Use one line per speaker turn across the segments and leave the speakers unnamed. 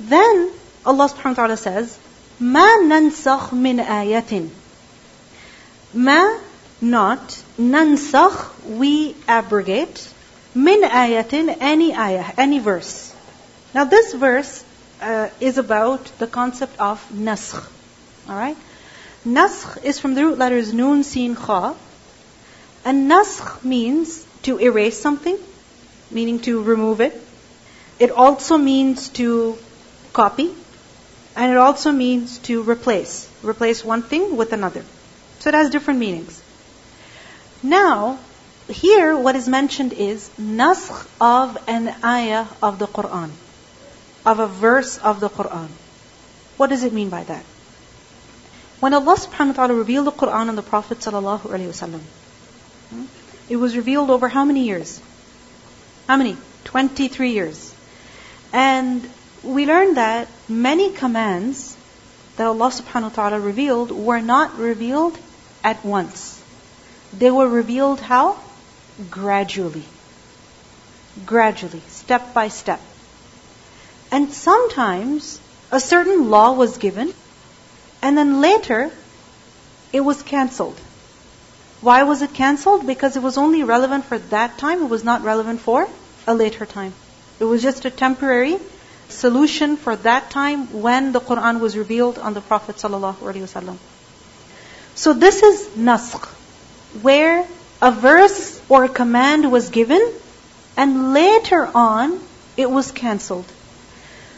Then Allah subhanahu wa ta'ala says, ما ننسخ من آية ما not nansakh we abrogate min ayatin any ayah any verse now this verse uh, is about the concept of naskh all right naskh is from the root letters noon sin kha and naskh means to erase something meaning to remove it it also means to copy and it also means to replace replace one thing with another so it has different meanings now, here what is mentioned is naskh of an ayah of the Quran, of a verse of the Quran. What does it mean by that? When Allah subhanahu wa ta'ala revealed the Quran on the Prophet sallallahu alaihi wasallam, hmm, it was revealed over how many years? How many? 23 years. And we learned that many commands that Allah subhanahu wa ta'ala revealed were not revealed at once. They were revealed how? Gradually. Gradually, step by step. And sometimes a certain law was given, and then later it was cancelled. Why was it cancelled? Because it was only relevant for that time, it was not relevant for a later time. It was just a temporary solution for that time when the Quran was revealed on the Prophet ﷺ. So this is naskh where a verse or a command was given and later on it was cancelled.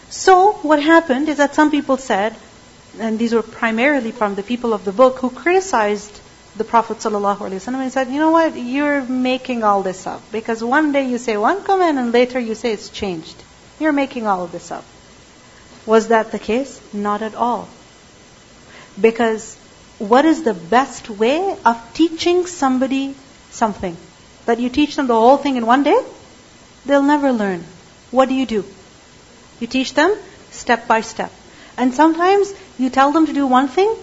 So what happened is that some people said, and these were primarily from the people of the book who criticized the Prophet ﷺ and said, you know what, you're making all this up. Because one day you say one command and later you say it's changed. You're making all of this up. Was that the case? Not at all. Because what is the best way of teaching somebody something? That you teach them the whole thing in one day? They'll never learn. What do you do? You teach them step by step. And sometimes you tell them to do one thing,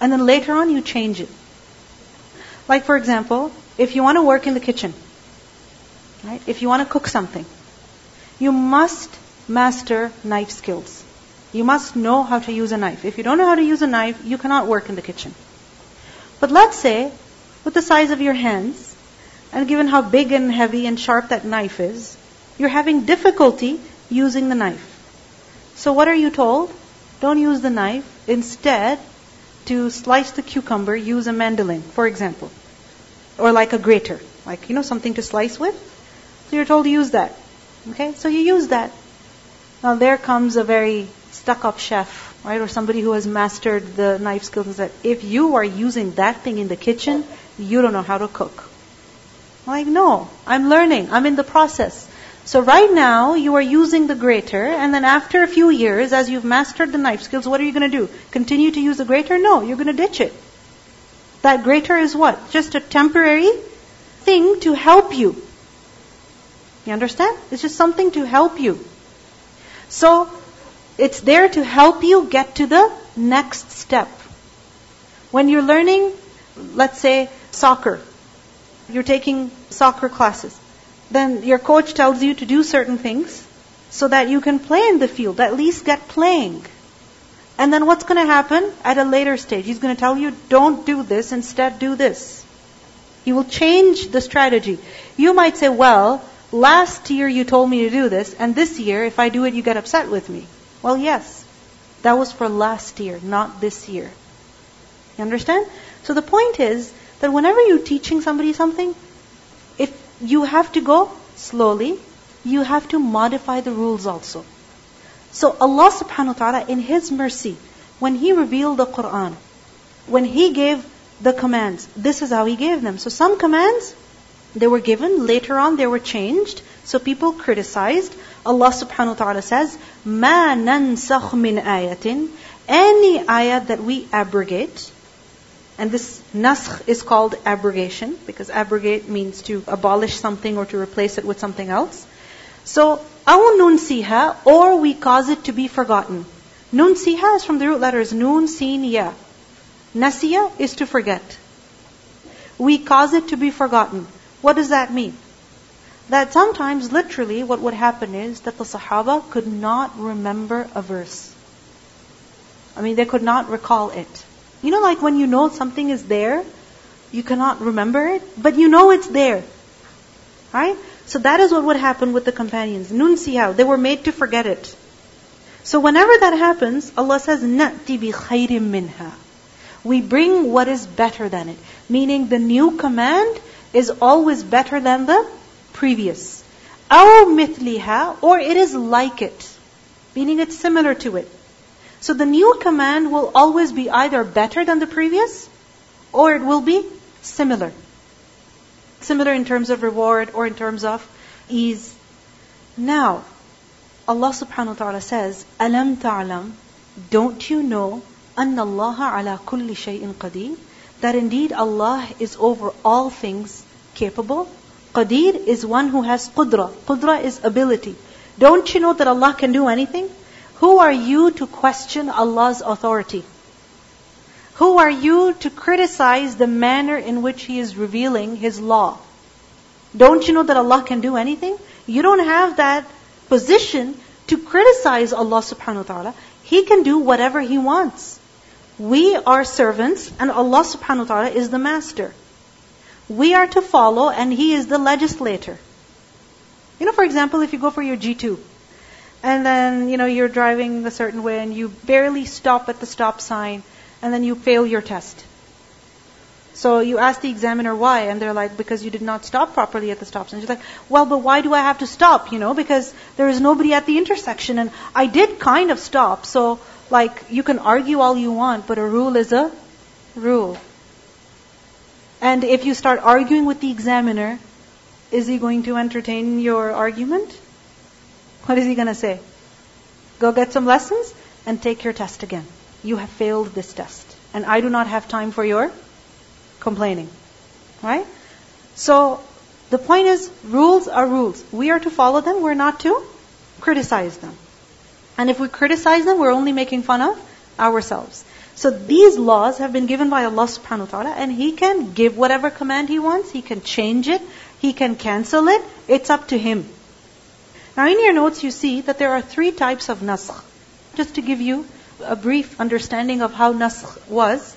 and then later on you change it. Like for example, if you want to work in the kitchen, right? If you want to cook something, you must master knife skills. You must know how to use a knife. If you don't know how to use a knife, you cannot work in the kitchen. But let's say, with the size of your hands, and given how big and heavy and sharp that knife is, you're having difficulty using the knife. So what are you told? Don't use the knife. Instead, to slice the cucumber, use a mandolin, for example. Or like a grater. Like, you know, something to slice with. So you're told to use that. Okay? So you use that. Now there comes a very stuck-up chef right? Or somebody who has mastered the knife skills and said, if you are using that thing in the kitchen, you don't know how to cook. I'm like, no, I'm learning. I'm in the process. So right now, you are using the grater, and then after a few years, as you've mastered the knife skills, what are you going to do? Continue to use the grater? No, you're going to ditch it. That grater is what? Just a temporary thing to help you. You understand? It's just something to help you. So, it's there to help you get to the next step. When you're learning, let's say, soccer, you're taking soccer classes, then your coach tells you to do certain things so that you can play in the field, at least get playing. And then what's going to happen at a later stage? He's going to tell you, don't do this, instead do this. He will change the strategy. You might say, well, last year you told me to do this, and this year, if I do it, you get upset with me. Well, yes. That was for last year, not this year. You understand? So the point is that whenever you're teaching somebody something, if you have to go slowly, you have to modify the rules also. So Allah subhanahu wa ta'ala in His mercy, when He revealed the Quran, when He gave the commands, this is how He gave them. So some commands, they were given, later on they were changed, so people criticized. Allah subhanahu wa ta'ala says, مَا نَنْسَخْ مِنْ آيَةٍ Any ayah that we abrogate, and this naskh is called abrogation, because abrogate means to abolish something or to replace it with something else. So, أَوْ نُنْسِيهَا Or we cause it to be forgotten. Nunsiha is from the root letters nun, sin, ya. Nasiya is to forget. We cause it to be forgotten. What does that mean? that sometimes literally what would happen is that the Sahaba could not remember a verse. I mean, they could not recall it. You know, like when you know something is there, you cannot remember it, but you know it's there. Right? So that is what would happen with the companions. Nunsiha, they were made to forget it. So whenever that happens, Allah says, نَأْتِ بِخَيْرٍ مِّنْهَا We bring what is better than it. Meaning the new command is always better than the previous. أَوْ مِثْلِهَا Or it is like it. Meaning it's similar to it. So the new command will always be either better than the previous, or it will be similar. Similar in terms of reward or in terms of ease. Now, Allah subhanahu wa ta'ala says, Alam ta'lam, don't you know, أن الله على كل شيء قدير, that indeed Allah is over all things capable? Qadir is one who has qudra. Qudra is ability. Don't you know that Allah can do anything? Who are you to question Allah's authority? Who are you to criticize the manner in which He is revealing His law? Don't you know that Allah can do anything? You don't have that position to criticize Allah subhanahu wa ta'ala. He can do whatever He wants. We are servants and Allah subhanahu wa ta'ala is the master. We are to follow and He is the legislator. You know, for example, if you go for your G2, and then, you know, you're driving a certain way and you barely stop at the stop sign, and then you fail your test. So you ask the examiner why, and they're like, because you did not stop properly at the stop sign. You're like, well, but why do I have to stop? You know, because there is nobody at the intersection, and I did kind of stop. So, like, you can argue all you want, but a rule is a rule. And if you start arguing with the examiner, is he going to entertain your argument? What is he going to say? Go get some lessons and take your test again. You have failed this test. And I do not have time for your complaining. Right? So, the point is, rules are rules. We are to follow them, we're not to criticize them. And if we criticize them, we're only making fun of ourselves. So these laws have been given by Allah subhanahu wa ta'ala and He can give whatever command He wants, He can change it, He can cancel it, it's up to Him. Now in your notes you see that there are three types of nasakh. Just to give you a brief understanding of how nasakh was,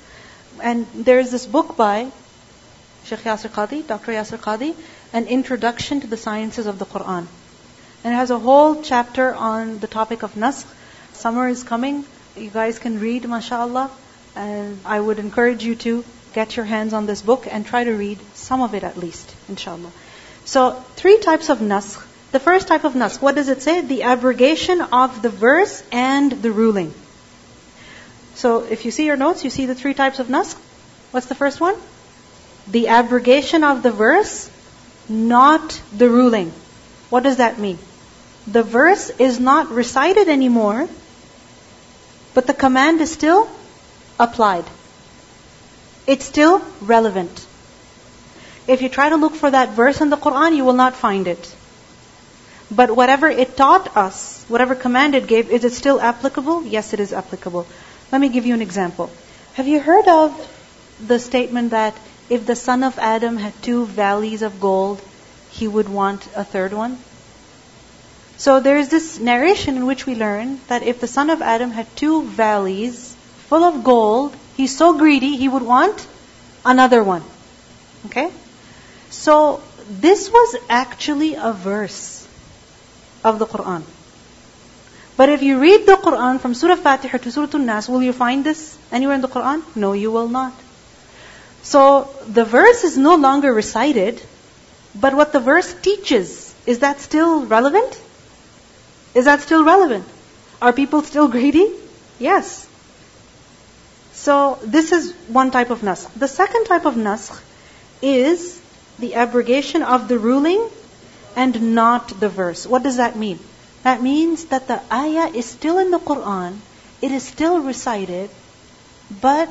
and there's this book by Sheikh Yasir Qadhi, Dr. Yasir Qadhi, An Introduction to the Sciences of the Quran. And it has a whole chapter on the topic of naskh. Summer is coming. You guys can read, mashallah. And I would encourage you to get your hands on this book and try to read some of it at least, inshallah. So, three types of naskh. The first type of naskh, what does it say? The abrogation of the verse and the ruling. So if you see your notes, you see the three types of naskh. What's the first one? The abrogation of the verse, not the ruling. What does that mean? The verse is not recited anymore, but the command is still applied. It's still relevant. If you try to look for that verse in the Quran, you will not find it. But whatever it taught us, whatever command it gave, is it still applicable? Yes, it is applicable. Let me give you an example. Have you heard of the statement that if the son of Adam had two valleys of gold, he would want a third one? So there is this narration in which we learn that if the son of Adam had two valleys full of gold, he's so greedy he would want another one. Okay? So this was actually a verse of the Quran. But if you read the Quran from Surah Fatiha to Surah An-Nas, will you find this anywhere in the Quran? No, you will not. So the verse is no longer recited, but what the verse teaches, is that still relevant? Is that still relevant? Are people still greedy? Yes. So this is one type of naskh. The second type of naskh is the abrogation of the ruling and not the verse. What does that mean? That means that the ayah is still in the Quran, it is still recited, but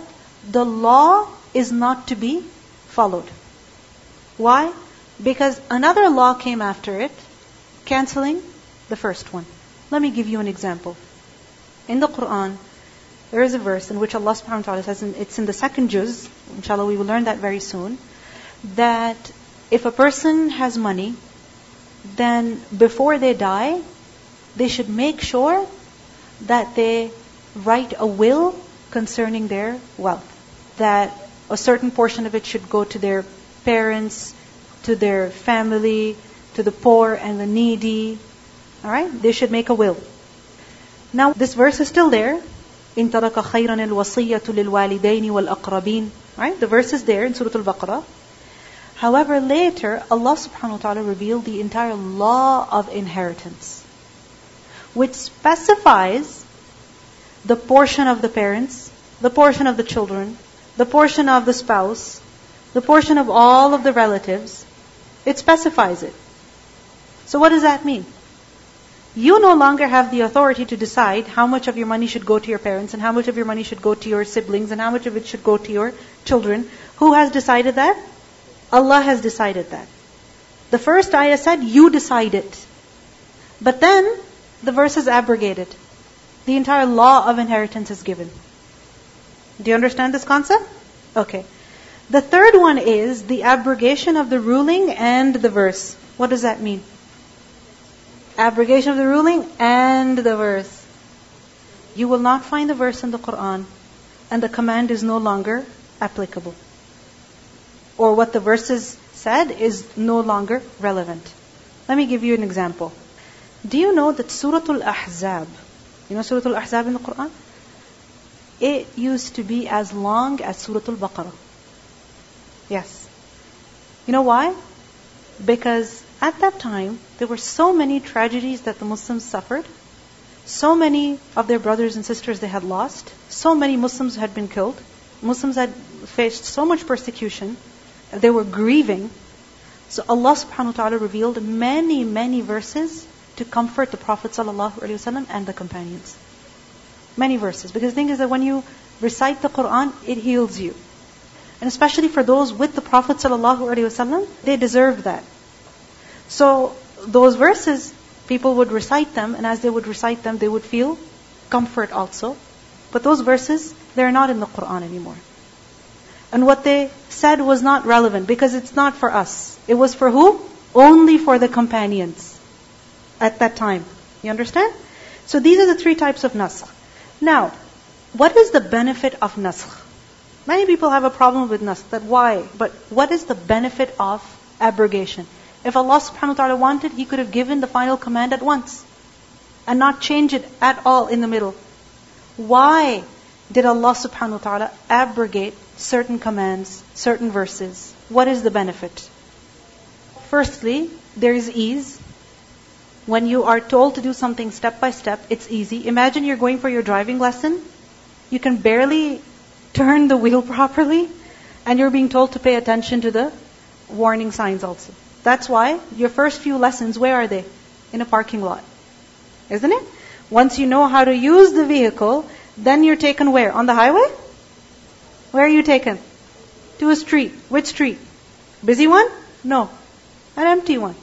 the law is not to be followed. Why? Because another law came after it, canceling the first one. Let me give you an example. In the Quran, there is a verse in which Allah subhanahu wa ta'ala says, it's in the second juz, inshallah we will learn that very soon, that if a person has money then before they die, they should make sure that they write a will concerning their wealth. That a certain portion of it should go to their parents, to their family, to the poor and the needy. Alright? They should make a will. Now, this verse is still there. إن ترك خيرا الوصية للوالدين والأقربين. Right? The verse is there in Surah Al-Baqarah. However, later, Allah subhanahu wa ta'ala revealed the entire law of inheritance, which specifies the portion of the parents, the portion of the children, the portion of the spouse, the portion of all of the relatives. It specifies it. So what does that mean? You no longer have the authority to decide how much of your money should go to your parents and how much of your money should go to your siblings and how much of it should go to your children. Who has decided that? Allah has decided that. The first ayah said, you decide it. But then, the verse is abrogated. The entire law of inheritance is given. Do you understand this concept? Okay. The third one is the abrogation of the ruling and the verse. What does that mean? Abrogation of the ruling and the verse. You will not find the verse in the Quran, and the command is no longer applicable or what the verses said is no longer relevant. Let me give you an example. Do you know that Surah Al-Ahzab, you know Surah Al-Ahzab in the Quran? It used to be as long as Surah Al-Baqarah. Yes. You know why? Because at that time, there were so many tragedies that the Muslims suffered. So many of their brothers and sisters they had lost. So many Muslims had been killed. Muslims had faced so much persecution they were grieving. So Allah subhanahu wa ta'ala revealed many, many verses to comfort the Prophet and the companions. Many verses. Because the thing is that when you recite the Quran, it heals you. And especially for those with the Prophet ﷺ, they deserve that. So those verses, people would recite them, and as they would recite them, they would feel comfort also. But those verses, they're not in the Quran anymore. And what they said was not relevant because it's not for us. It was for who? Only for the companions at that time. You understand? So these are the three types of nasakh. Now, what is the benefit of nasakh? Many people have a problem with nasakh. That why? But what is the benefit of abrogation? If Allah subhanahu wa ta'ala wanted, He could have given the final command at once and not change it at all in the middle. Why did Allah subhanahu wa ta'ala abrogate certain commands, certain verses? What is the benefit? Firstly, there is ease. When you are told to do something step by step, it's easy. Imagine you're going for your driving lesson. You can barely turn the wheel properly, and you're being told to pay attention to the warning signs also. That's why your first few lessons, where are they? In a parking lot. Isn't it? Once you know how to use the vehicle, then you're taken where? On the highway? Where are you taken? To a street. Which street? Busy one? No. An empty one.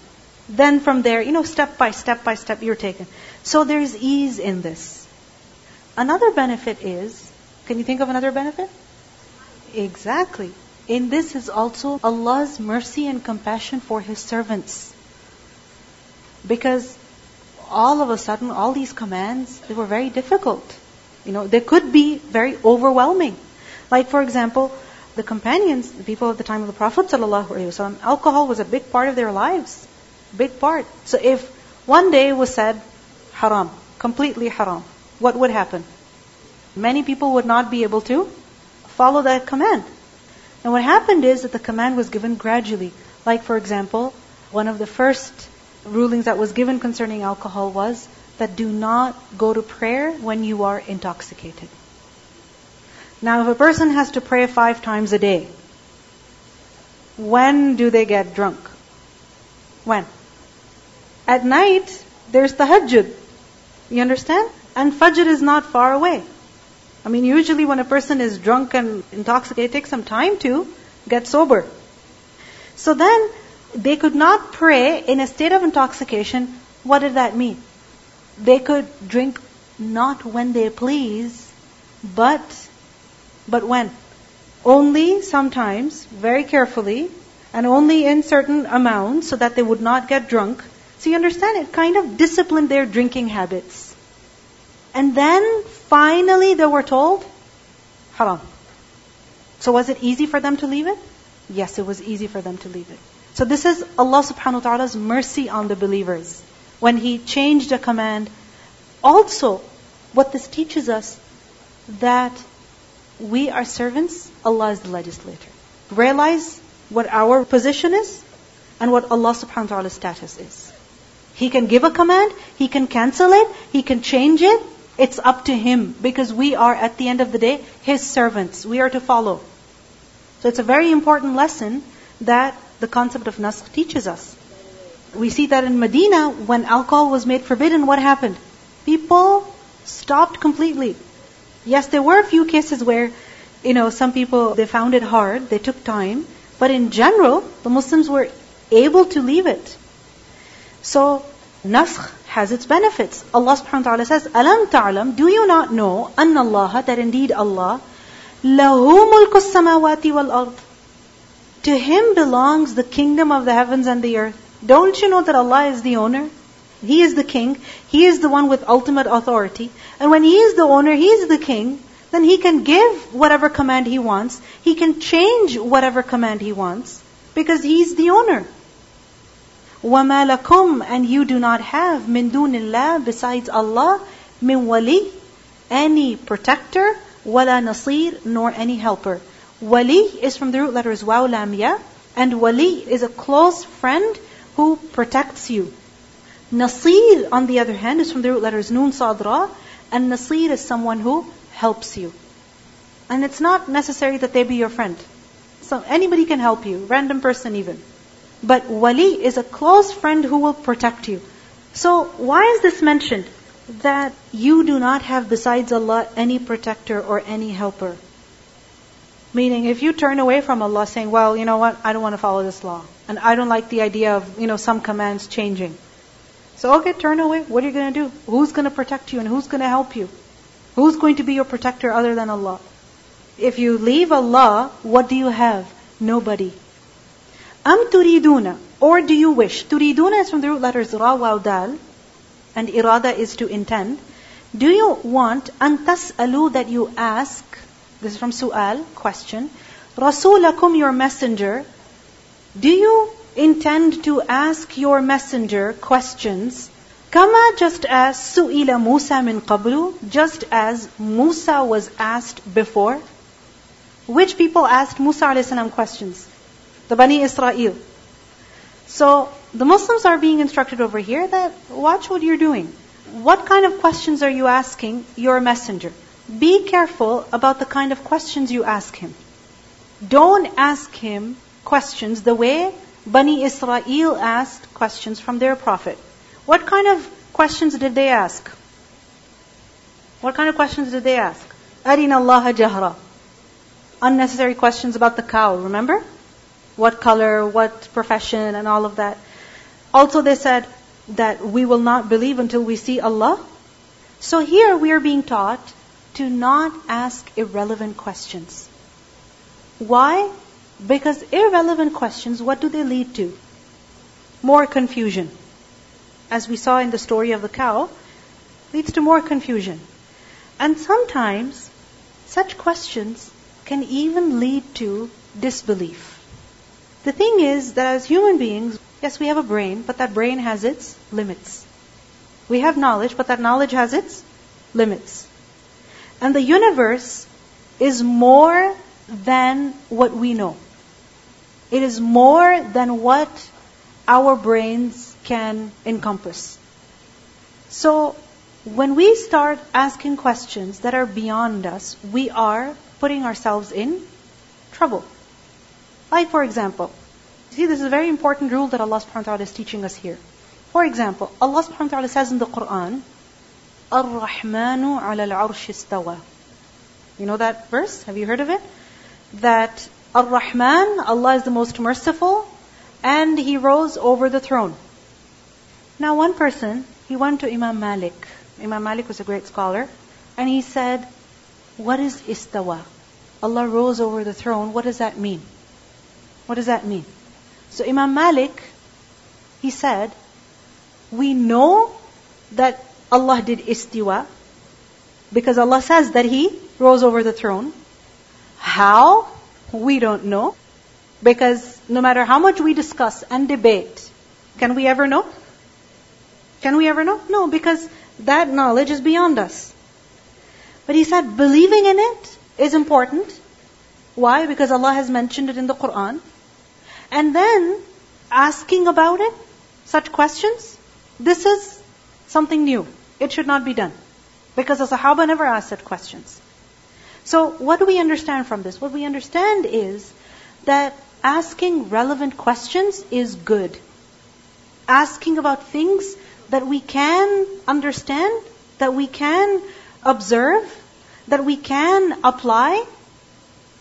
Then from there, you know, step by step by step, you're taken. So there's ease in this. Another benefit is, can you think of another benefit? Exactly. In this is also Allah's mercy and compassion for His servants. Because all of a sudden, all these commands, they were very difficult. You know, they could be very overwhelming. Like, for example, the companions, the people at the time of the Prophet ﷺ, alcohol was a big part of their lives. Big part. So if one day was said, haram, completely haram, what would happen? Many people would not be able to follow that command. And what happened is that the command was given gradually. Like, for example, one of the first rulings that was given concerning alcohol was that do not go to prayer when you are intoxicated. Now, if a person has to pray five times a day, when do they get drunk? When? At night, there's the tahajjud. You understand? And fajr is not far away. I mean, usually when a person is drunk and intoxicated, it takes some time to get sober. So then, they could not pray in a state of intoxication. What did that mean? They could drink not when they please, but but when? Only sometimes, very carefully, and only in certain amounts so that they would not get drunk. So you understand, it kind of disciplined their drinking habits. And then finally they were told, haram. So was it easy for them to leave it? Yes, it was easy for them to leave it. So this is Allah subhanahu wa ta'ala's mercy on the believers. When He changed a command. Also, what this teaches us, that we are servants, Allah is the legislator. Realize what our position is and what Allah subhanahu wa ta'ala's status is. He can give a command, He can cancel it, He can change it. It's up to Him because we are at the end of the day His servants. We are to follow. So it's a very important lesson that the concept of naskh teaches us. We see that in Medina, when alcohol was made forbidden, what happened? People stopped completely. Yes, there were a few cases where, you know, some people, they found it hard, they took time, but in general, the Muslims were able to leave it. So, naskh has its benefits. Allah subhanahu wa ta'ala says, Alam ta'lam, do you not know, anna Allah, that indeed Allah, lahu mulku samawati wal ard. To Him belongs the kingdom of the heavens and the earth. Don't you know that Allah is the owner? He is the king. He is the one with ultimate authority. And when He is the owner, He is the king, then He can give whatever command He wants. He can change whatever command He wants because He is the owner. وَمَا لَكُمْ And you do not have min dunillah besides Allah min wali any protector wala nasir nor any helper. Wali is from the root letters waw lam ya and wali is a close friend who protects you. Nasir on the other hand is from the root letters noon sadra and nasir is someone who helps you. And it's not necessary that they be your friend. So anybody can help you, random person even. But wali is a close friend who will protect you. So why is this mentioned? That you do not have besides Allah any protector or any helper. Meaning, if you turn away from Allah saying, well, you know what, I don't want to follow this law. And I don't like the idea of, you know, some commands changing. So, okay, turn away. What are you going to do? Who's going to protect you and who's going to help you? Who's going to be your protector other than Allah? If you leave Allah, what do you have? Nobody. Am turiduna, or do you wish? Turiduna is from the root letters ra, waw, dal, and irada is to intend. Do you want an tas'alu that you ask? This is from su'al, question. Rasulakum, your messenger. Do you intend to ask your messenger questions? Kama just as su'ila Musa min qablu, just as Musa was asked before. Which people asked Musa a.s. questions? The Bani Israel. So the Muslims are being instructed over here that watch what you're doing. What kind of questions are you asking your messenger? Be careful about the kind of questions you ask him. Don't ask him questions the way Bani Israel asked questions from their prophet. What kind of questions did they ask? What kind of questions did they ask? Arina Allah jahra. Unnecessary questions about the cow, remember? What color, what profession, and all of that. Also, they said that we will not believe until we see Allah. So here we are being taught to not ask irrelevant questions. Why? Because irrelevant questions, what do they lead to? More confusion. As we saw in the story of the cow, leads to more confusion. And sometimes, such questions can even lead to disbelief. The thing is that as human beings, yes, we have a brain, but that brain has its limits. We have knowledge, but that knowledge has its limits. And the universe is more than what we know. It is more than what our brains can encompass. So, when we start asking questions that are beyond us, we are putting ourselves in trouble. Like for example, you see this is a very important rule that Allah subhanahu wa ta'ala is teaching us here. For example, Allah subhanahu wa ta'ala says in the Quran, Ar-Rahmanu ala al-arsh istawa. You know that verse? Have you heard of it? That Ar-Rahman, Allah is the most merciful, and He rose over the throne. Now one person, he went to Imam Malik. Imam Malik was a great scholar, and he said, what is istawa? Allah rose over the throne, what does that mean? What does that mean? So Imam Malik, he said We know that Allah did istiwa because Allah says that He rose over the throne. How? We don't know. Because no matter how much we discuss and debate, can we ever know? Can we ever know? No, because that knowledge is beyond us. But he said believing in it is important. Why? Because Allah has mentioned it in the Quran. And then asking about it, such questions, this is something new. It should not be done. Because the Sahaba never asked such questions. So what do we understand from this? What we understand is that asking relevant questions is good. Asking about things that we can understand, that we can observe, that we can apply,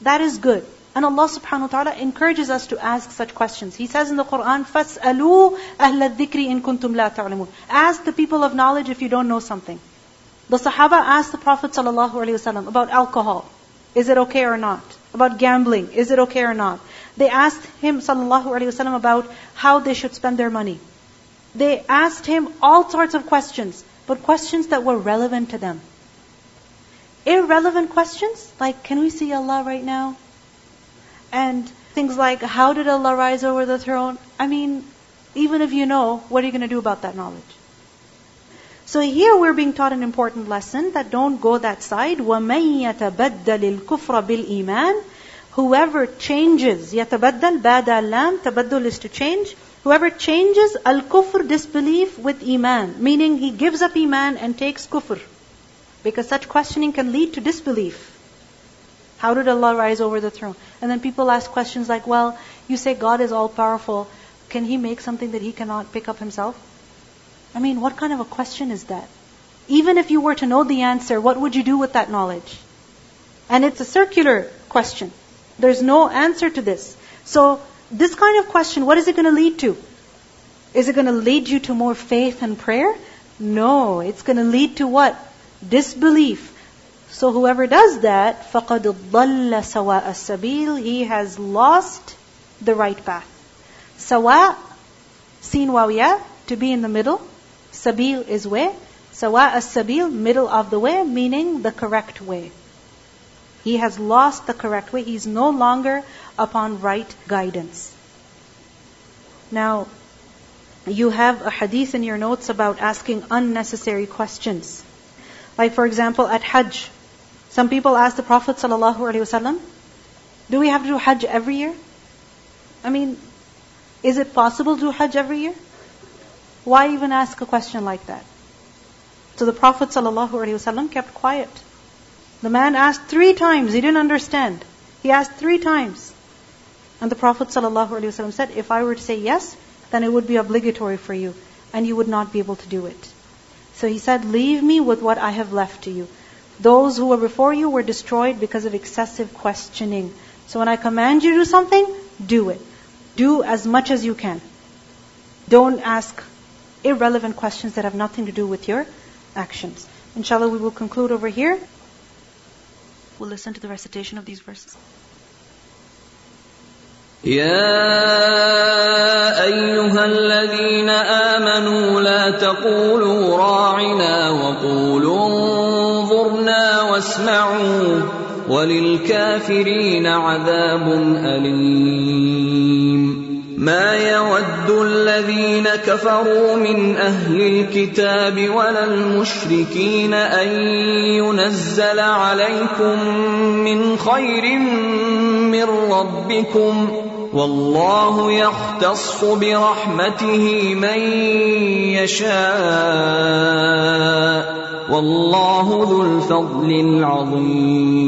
that is good. And Allah subhanahu wa ta'ala encourages us to ask such questions. He says in the Quran, فَاسْأَلُوا أَهْلَ الذِّكْرِ إِن كُنتُمْ لَا تَعْلَمُونَ Ask the people of knowledge if you don't know something. The Sahaba asked the Prophet ﷺ about alcohol. Is it okay or not? About gambling. Is it okay or not? They asked him ﷺ about how they should spend their money. They asked him all sorts of questions, but questions that were relevant to them. Irrelevant questions, like can we see Allah right now? And things like how did Allah rise over the throne? I mean, even if you know, what are you going to do about that knowledge? So here we're being taught an important lesson that don't go that side. وَمَن يَتَبَدَّلِ الْكُفْرَ بِالْإِيمَانِ Whoever changes, yatabaddal, bada lam, tabaddul is to change. Whoever changes al-kufr, disbelief with iman, meaning he gives up iman and takes kufr. Because such questioning can lead to disbelief. How did Allah rise over the throne? And then people ask questions like, well, you say God is all powerful. Can He make something that He cannot pick up Himself? I mean, what kind of a question is that? Even if you were to know the answer, what would you do with that knowledge? And it's a circular question. There's no answer to this. So, this kind of question, what is it going to lead to? Is it going to lead you to more faith and prayer? No, it's going to lead to what? Disbelief. So whoever does that, فَقَدْ ضَلَّ سَوَاءَ السَّبِيلِ He has lost the right path. Sawa, sin wawiya, to be in the middle. Sabil is way. Sawa as-sabil, middle of the way, meaning the correct way. He has lost the correct way. He's no longer upon right guidance. Now, you have a hadith in your notes about asking unnecessary questions. Like for example, at Hajj, some people ask the Prophet ﷺ, do we have to do Hajj every year? I mean, is it possible to do Hajj every year? Why even ask a question like that? So the Prophet ﷺ kept quiet. The man asked three times, he didn't understand. He asked three times. And the Prophet ﷺ said, if I were to say yes, then it would be obligatory for you, and you would not be able to do it. So he said, leave me with what I have left to you. Those who were before you were destroyed because of excessive questioning. So when I command you to do something, do it. Do as much as you can. Don't ask irrelevant questions that have nothing to do with your actions. Inshallah, we will conclude over here. We'll listen to the recitation of these verses.
يا أيها الذين آمنوا لا تقولوا راعنا وقولوا انظرنا واسمعوا وللكافرين عذاب أليم. ما يود الذين كفروا من أهل الكتاب ولا المشركين أن ينزل عليكم من خير من ربكم والله يختص برحمته من يشاء. والله ذو الفضل العظيم.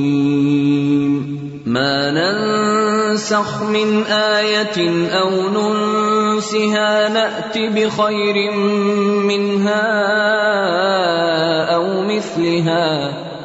ما ننسخ من آية أو ننسها نات بخير منها أو مثلها.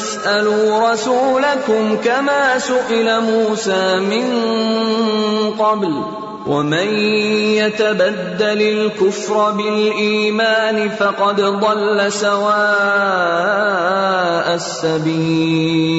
تسألوا رسولكم كما سئل موسى من قبل ومن يتبدل الكفر بالإيمان فقد ضل سواء السبيل